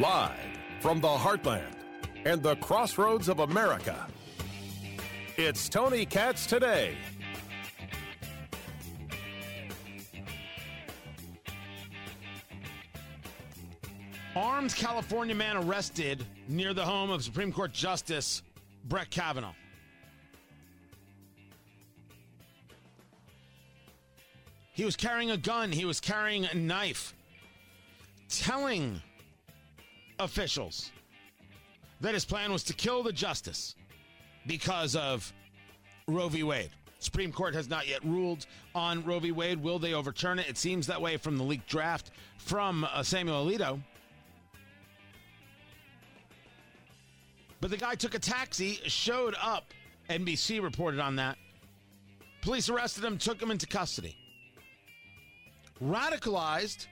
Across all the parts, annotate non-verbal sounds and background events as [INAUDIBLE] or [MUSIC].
Live from the heartland and the crossroads of America, it's Tony Katz today. Armed California man arrested near the home of Supreme Court Justice Brett Kavanaugh. He was carrying a gun, he was carrying a knife, telling officials that his plan was to kill the justice because of Roe v. Wade. Supreme Court has not yet ruled on Roe v. Wade. Will they overturn it? It seems that way from the leaked draft from uh, Samuel Alito. But the guy took a taxi, showed up. NBC reported on that. Police arrested him, took him into custody. Radicalized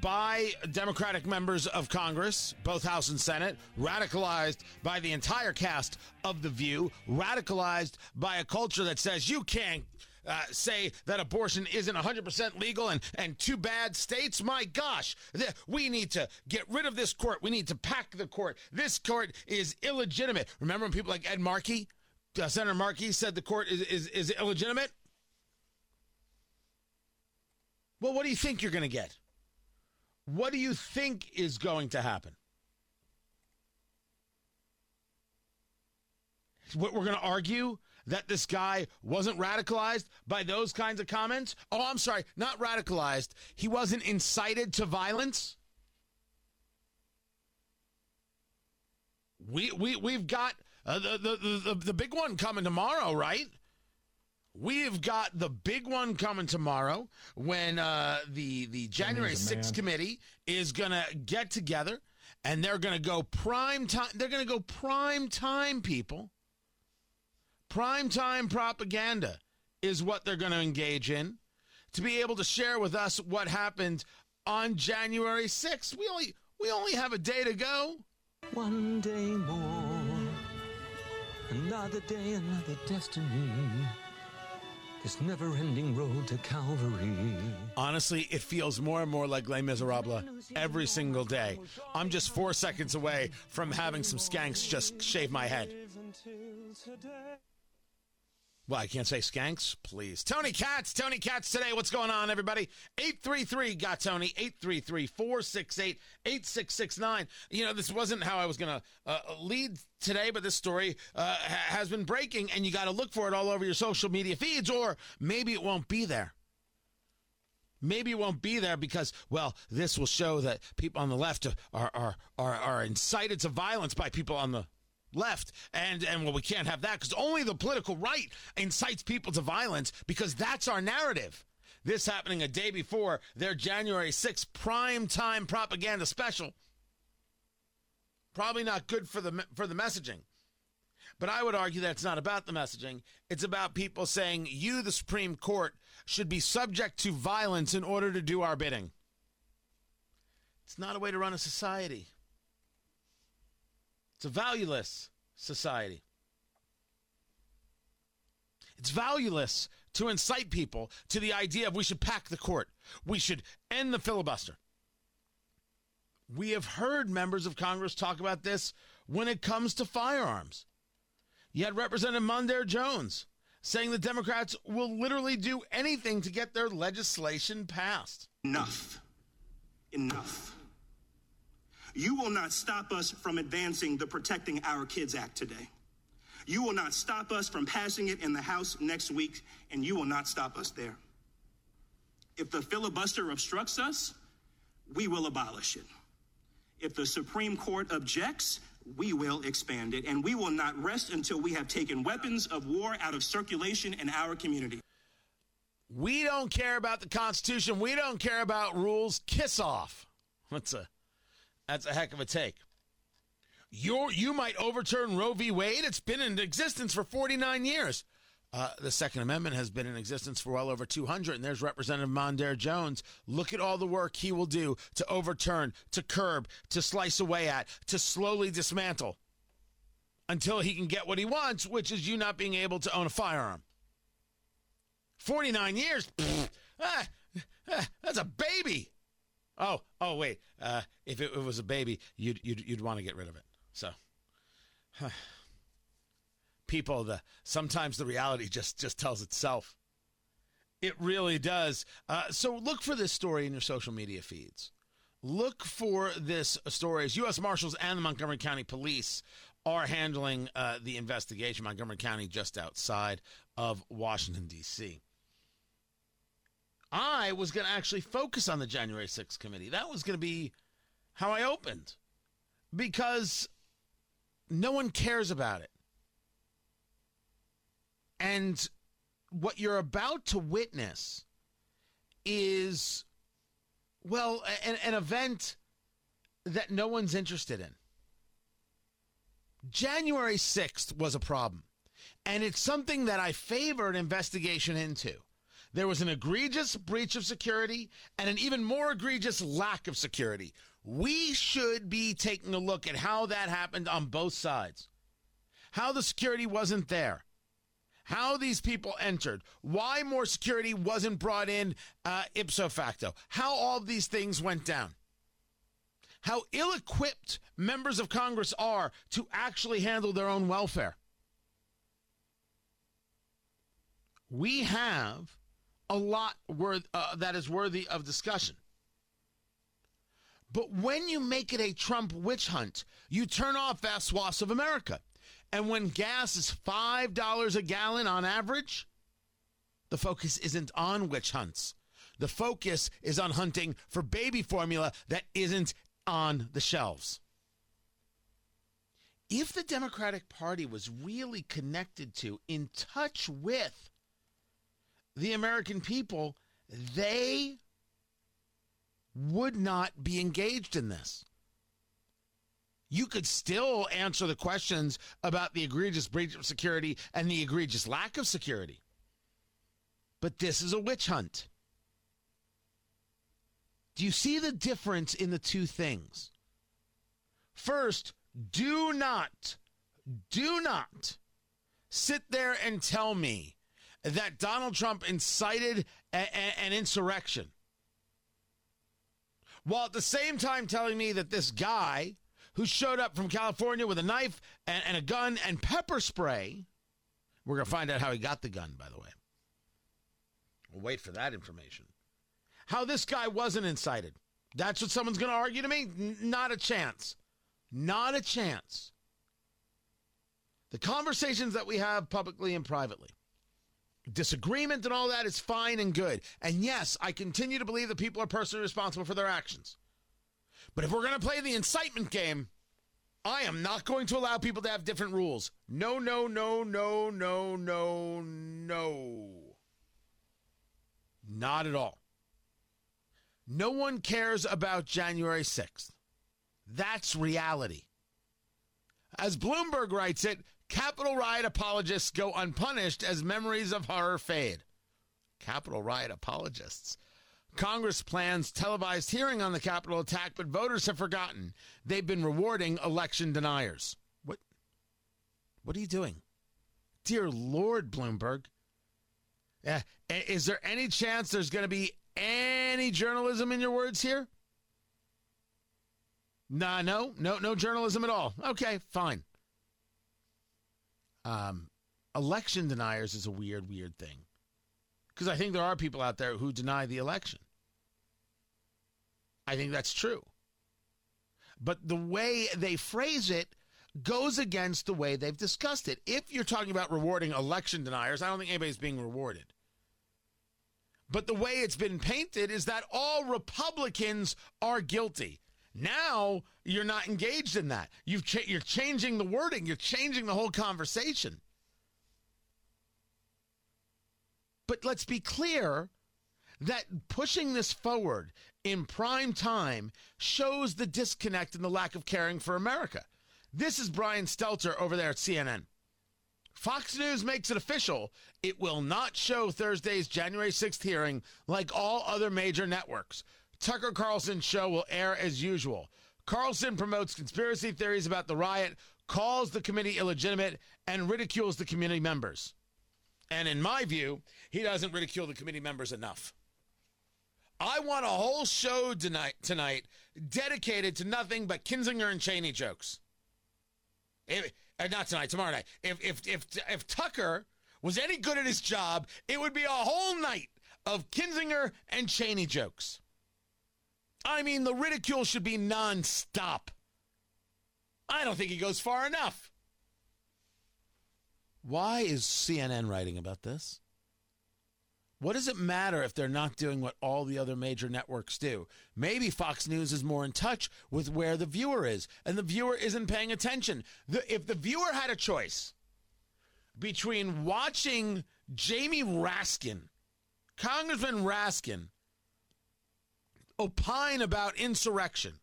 by Democratic members of Congress, both House and Senate, radicalized by the entire cast of The View, radicalized by a culture that says you can't uh, say that abortion isn't 100% legal and, and too bad states. My gosh, th- we need to get rid of this court. We need to pack the court. This court is illegitimate. Remember when people like Ed Markey, uh, Senator Markey, said the court is, is, is illegitimate? Well, what do you think you're going to get? What do you think is going to happen? We're going to argue that this guy wasn't radicalized by those kinds of comments? Oh, I'm sorry, not radicalized. He wasn't incited to violence. We we we've got uh, the, the the the big one coming tomorrow, right? We've got the big one coming tomorrow when uh, the the January 6th committee is gonna get together and they're gonna go prime time. They're gonna go prime time, people. Prime time propaganda is what they're gonna engage in to be able to share with us what happened on January 6th. We only we only have a day to go. One day more, another day, another destiny. This never ending road to Calvary. Honestly, it feels more and more like Les Miserables every single day. I'm just four seconds away from having some skanks just shave my head. Well, I can't say skanks, please. Tony Katz, Tony Katz today. What's going on, everybody? 833 got Tony, 833 468 8669. You know, this wasn't how I was going to uh, lead today, but this story uh, has been breaking, and you got to look for it all over your social media feeds, or maybe it won't be there. Maybe it won't be there because, well, this will show that people on the left are, are, are, are incited to violence by people on the left and and well we can't have that because only the political right incites people to violence because that's our narrative. This happening a day before their january 6th prime time propaganda special. Probably not good for the for the messaging. But i would argue that it's not about the messaging. It's about people saying you the supreme court should be subject to violence in order to do our bidding. It's not a way to run a society it's a valueless society. It's valueless to incite people to the idea of we should pack the court. We should end the filibuster. We have heard members of Congress talk about this when it comes to firearms. You had Representative Mondaire Jones saying the Democrats will literally do anything to get their legislation passed. Enough. Enough. You will not stop us from advancing the Protecting Our Kids Act today. You will not stop us from passing it in the House next week, and you will not stop us there. If the filibuster obstructs us, we will abolish it. If the Supreme Court objects, we will expand it, and we will not rest until we have taken weapons of war out of circulation in our community. We don't care about the Constitution. We don't care about rules. Kiss off. What's a that's a heck of a take. you you might overturn Roe v. Wade. It's been in existence for 49 years. Uh, the Second Amendment has been in existence for well over 200, and there's Representative Mondaire Jones. Look at all the work he will do to overturn, to curb, to slice away at, to slowly dismantle until he can get what he wants, which is you not being able to own a firearm. 49 years? Pfft, ah, ah, that's a baby. Oh, oh, wait. Uh, if it, it was a baby, you'd you'd you'd want to get rid of it. So, huh. people, the sometimes the reality just just tells itself. It really does. Uh, so look for this story in your social media feeds. Look for this story as U.S. Marshals and the Montgomery County Police are handling uh, the investigation. Montgomery County, just outside of Washington, D.C. I was going to actually focus on the January 6th committee. That was going to be how I opened because no one cares about it. And what you're about to witness is, well, an, an event that no one's interested in. January 6th was a problem, and it's something that I favor an investigation into. There was an egregious breach of security and an even more egregious lack of security. We should be taking a look at how that happened on both sides. How the security wasn't there. How these people entered. Why more security wasn't brought in uh, ipso facto. How all these things went down. How ill equipped members of Congress are to actually handle their own welfare. We have a lot worth, uh, that is worthy of discussion. But when you make it a Trump witch hunt, you turn off vast swaths of America. And when gas is $5 a gallon on average, the focus isn't on witch hunts. The focus is on hunting for baby formula that isn't on the shelves. If the Democratic Party was really connected to, in touch with, the American people, they would not be engaged in this. You could still answer the questions about the egregious breach of security and the egregious lack of security. But this is a witch hunt. Do you see the difference in the two things? First, do not, do not sit there and tell me that Donald Trump incited a, a, an insurrection. While at the same time telling me that this guy who showed up from California with a knife and, and a gun and pepper spray, we're going to find out how he got the gun, by the way. We'll wait for that information. How this guy wasn't incited. That's what someone's going to argue to me? N- not a chance. Not a chance. The conversations that we have publicly and privately disagreement and all that is fine and good. And yes, I continue to believe that people are personally responsible for their actions. But if we're going to play the incitement game, I am not going to allow people to have different rules. No, no, no, no, no, no, no. Not at all. No one cares about January 6th. That's reality. As Bloomberg writes it, Capitol riot apologists go unpunished as memories of horror fade. Capitol riot apologists. Congress plans televised hearing on the Capitol attack, but voters have forgotten. They've been rewarding election deniers. What? What are you doing? Dear Lord, Bloomberg. Uh, is there any chance there's going to be any journalism in your words here? Nah, no, no, no journalism at all. Okay, fine. Um, election deniers is a weird, weird thing. Because I think there are people out there who deny the election. I think that's true. But the way they phrase it goes against the way they've discussed it. If you're talking about rewarding election deniers, I don't think anybody's being rewarded. But the way it's been painted is that all Republicans are guilty. Now you're not engaged in that. You've cha- you're changing the wording. You're changing the whole conversation. But let's be clear that pushing this forward in prime time shows the disconnect and the lack of caring for America. This is Brian Stelter over there at CNN. Fox News makes it official. It will not show Thursday's January 6th hearing like all other major networks. Tucker Carlson's show will air as usual. Carlson promotes conspiracy theories about the riot, calls the committee illegitimate, and ridicules the committee members. And in my view, he doesn't ridicule the committee members enough. I want a whole show tonight tonight dedicated to nothing but Kinzinger and Cheney jokes. If, uh, not tonight, tomorrow night. If if if if Tucker was any good at his job, it would be a whole night of Kinzinger and Cheney jokes. I mean, the ridicule should be nonstop. I don't think he goes far enough. Why is CNN writing about this? What does it matter if they're not doing what all the other major networks do? Maybe Fox News is more in touch with where the viewer is, and the viewer isn't paying attention. The, if the viewer had a choice between watching Jamie Raskin, Congressman Raskin, opine about insurrection,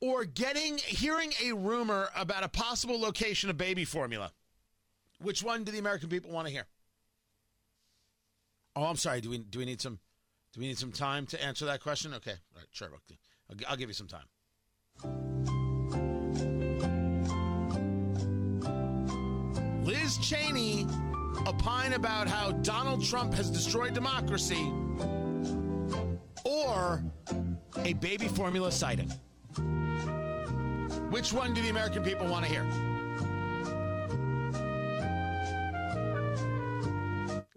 or getting hearing a rumor about a possible location of baby formula, which one do the American people want to hear? Oh, I'm sorry. Do we do we need some do we need some time to answer that question? Okay, all right, sure. I'll, I'll give you some time. Liz Cheney opine about how Donald Trump has destroyed democracy, or a baby formula sighting. Which one do the American people want to hear?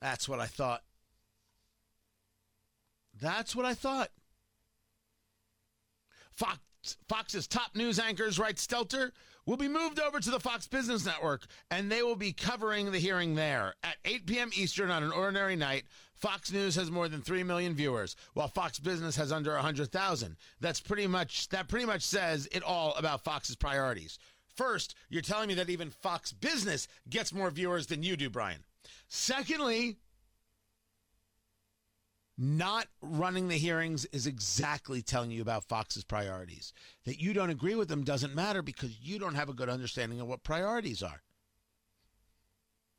That's what I thought. That's what I thought. Fox, Fox's top news anchors, Wright Stelter, will be moved over to the Fox Business Network, and they will be covering the hearing there. At 8 p.m. Eastern on an ordinary night, Fox News has more than 3 million viewers, while Fox Business has under 100,000. That's pretty much that pretty much says it all about Fox's priorities. First, you're telling me that even Fox Business gets more viewers than you do, Brian. Secondly, not running the hearings is exactly telling you about Fox's priorities. That you don't agree with them doesn't matter because you don't have a good understanding of what priorities are.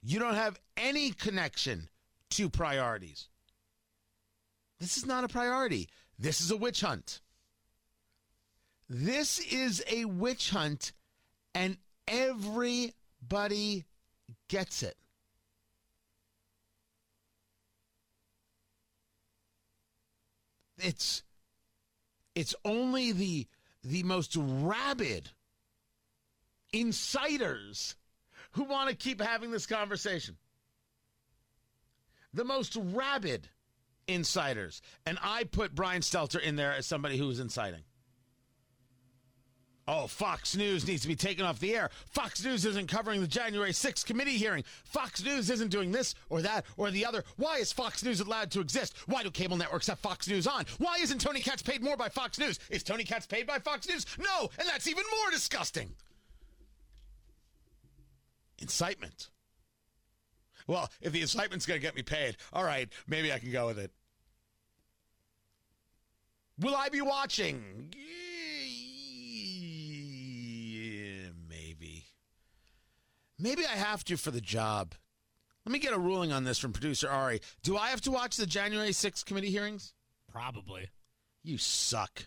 You don't have any connection to priorities. This is not a priority. This is a witch hunt. This is a witch hunt, and everybody gets it. it's it's only the the most rabid insiders who want to keep having this conversation. The most rabid insiders. And I put Brian Stelter in there as somebody who was inciting. Oh, Fox News needs to be taken off the air. Fox News isn't covering the January 6th committee hearing. Fox News isn't doing this or that or the other. Why is Fox News allowed to exist? Why do cable networks have Fox News on? Why isn't Tony Katz paid more by Fox News? Is Tony Katz paid by Fox News? No, and that's even more disgusting. Incitement. Well, if the incitement's going to get me paid, all right, maybe I can go with it. Will I be watching? Maybe Maybe I have to for the job. Let me get a ruling on this from producer Ari. Do I have to watch the January 6th committee hearings? Probably. You suck.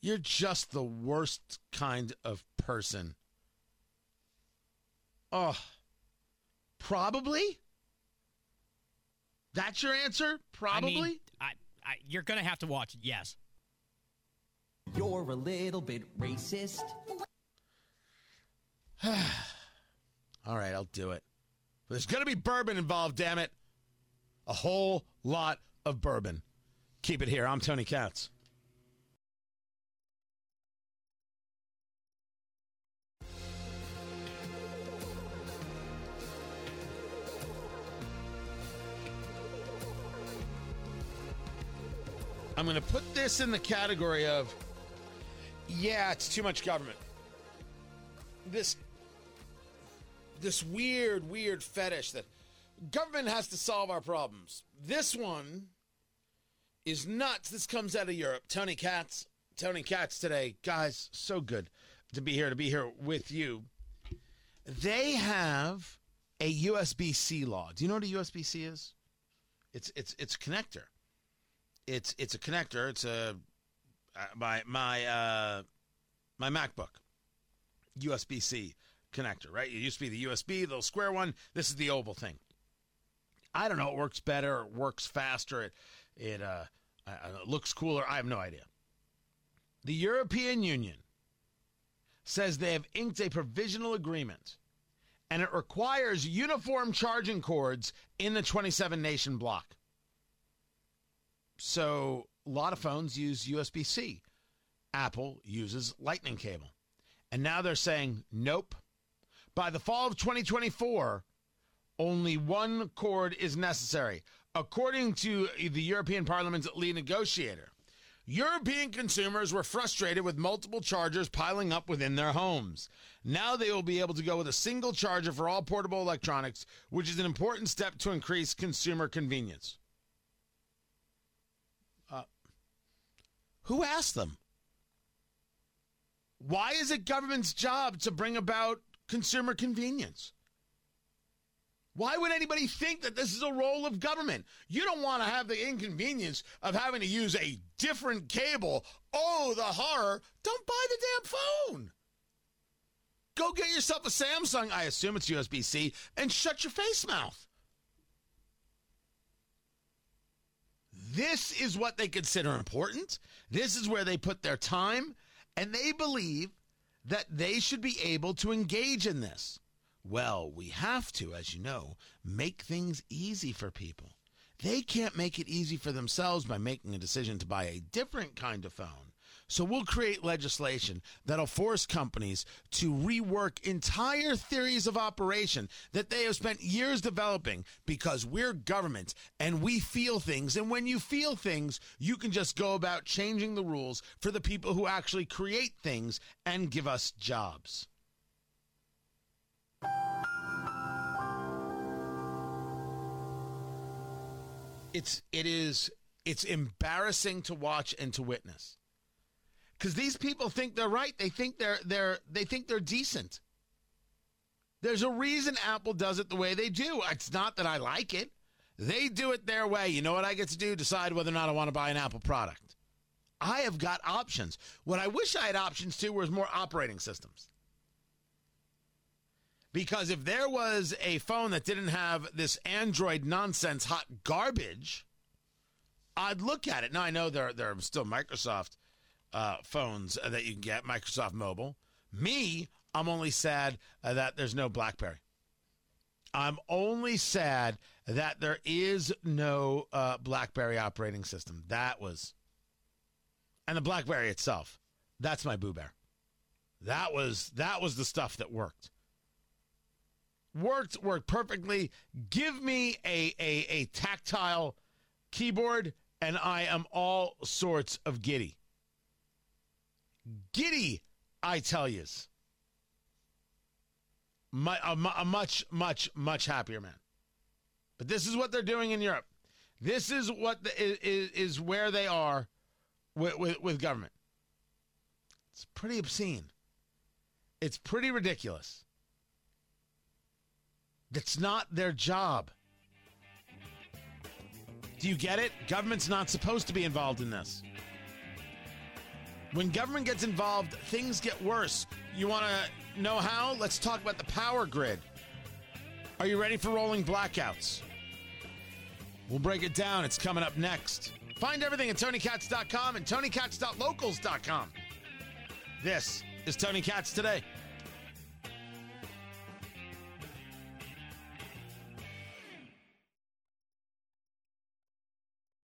You're just the worst kind of person. Oh, probably? That's your answer? Probably? I mean, I, I, you're going to have to watch it, yes. You're a little bit racist. [SIGHS] All right, I'll do it. But there's going to be bourbon involved, damn it. A whole lot of bourbon. Keep it here. I'm Tony Katz. I'm going to put this in the category of, yeah, it's too much government. This this weird, weird fetish that government has to solve our problems. This one is nuts. This comes out of Europe. Tony Katz, Tony Katz today. Guys, so good to be here, to be here with you. They have a USB C law. Do you know what a USB C is? It's it's it's connector. It's it's a connector. It's a uh, my my uh, my MacBook USB C connector, right? It used to be the USB, the little square one. This is the oval thing. I don't know. It works better. It works faster. It, it uh, uh, looks cooler. I have no idea. The European Union says they have inked a provisional agreement and it requires uniform charging cords in the 27 nation block. So a lot of phones use USB C. Apple uses Lightning cable. And now they're saying, nope. By the fall of 2024, only one cord is necessary. According to the European Parliament's lead negotiator, European consumers were frustrated with multiple chargers piling up within their homes. Now they will be able to go with a single charger for all portable electronics, which is an important step to increase consumer convenience. Uh, who asked them? Why is it government's job to bring about consumer convenience? Why would anybody think that this is a role of government? You don't want to have the inconvenience of having to use a different cable. Oh, the horror. Don't buy the damn phone. Go get yourself a Samsung, I assume it's USB C, and shut your face mouth. This is what they consider important. This is where they put their time, and they believe that they should be able to engage in this. Well, we have to, as you know, make things easy for people. They can't make it easy for themselves by making a decision to buy a different kind of phone. So we'll create legislation that'll force companies to rework entire theories of operation that they have spent years developing because we're government and we feel things. And when you feel things, you can just go about changing the rules for the people who actually create things and give us jobs. It's it is it's embarrassing to watch and to witness. Cuz these people think they're right. They think they're they're they think they're decent. There's a reason Apple does it the way they do. It's not that I like it. They do it their way. You know what I get to do? Decide whether or not I want to buy an Apple product. I have got options. What I wish I had options to was more operating systems. Because if there was a phone that didn't have this Android nonsense hot garbage, I'd look at it. Now I know there are still Microsoft uh, phones that you can get, Microsoft Mobile. Me, I'm only sad uh, that there's no BlackBerry. I'm only sad that there is no uh, BlackBerry operating system. That was, and the BlackBerry itself. That's my boo bear. That was that was the stuff that worked worked worked perfectly. Give me a, a, a tactile keyboard, and I am all sorts of giddy. Giddy, I tell yous. My, a, a much, much, much happier man. But this is what they're doing in Europe. This is what the, is, is where they are with, with, with government. It's pretty obscene. It's pretty ridiculous. That's not their job. Do you get it? Government's not supposed to be involved in this. When government gets involved, things get worse. You want to know how? Let's talk about the power grid. Are you ready for rolling blackouts? We'll break it down. It's coming up next. Find everything at TonyKatz.com and TonyKatz.locals.com. This is Tony Katz today.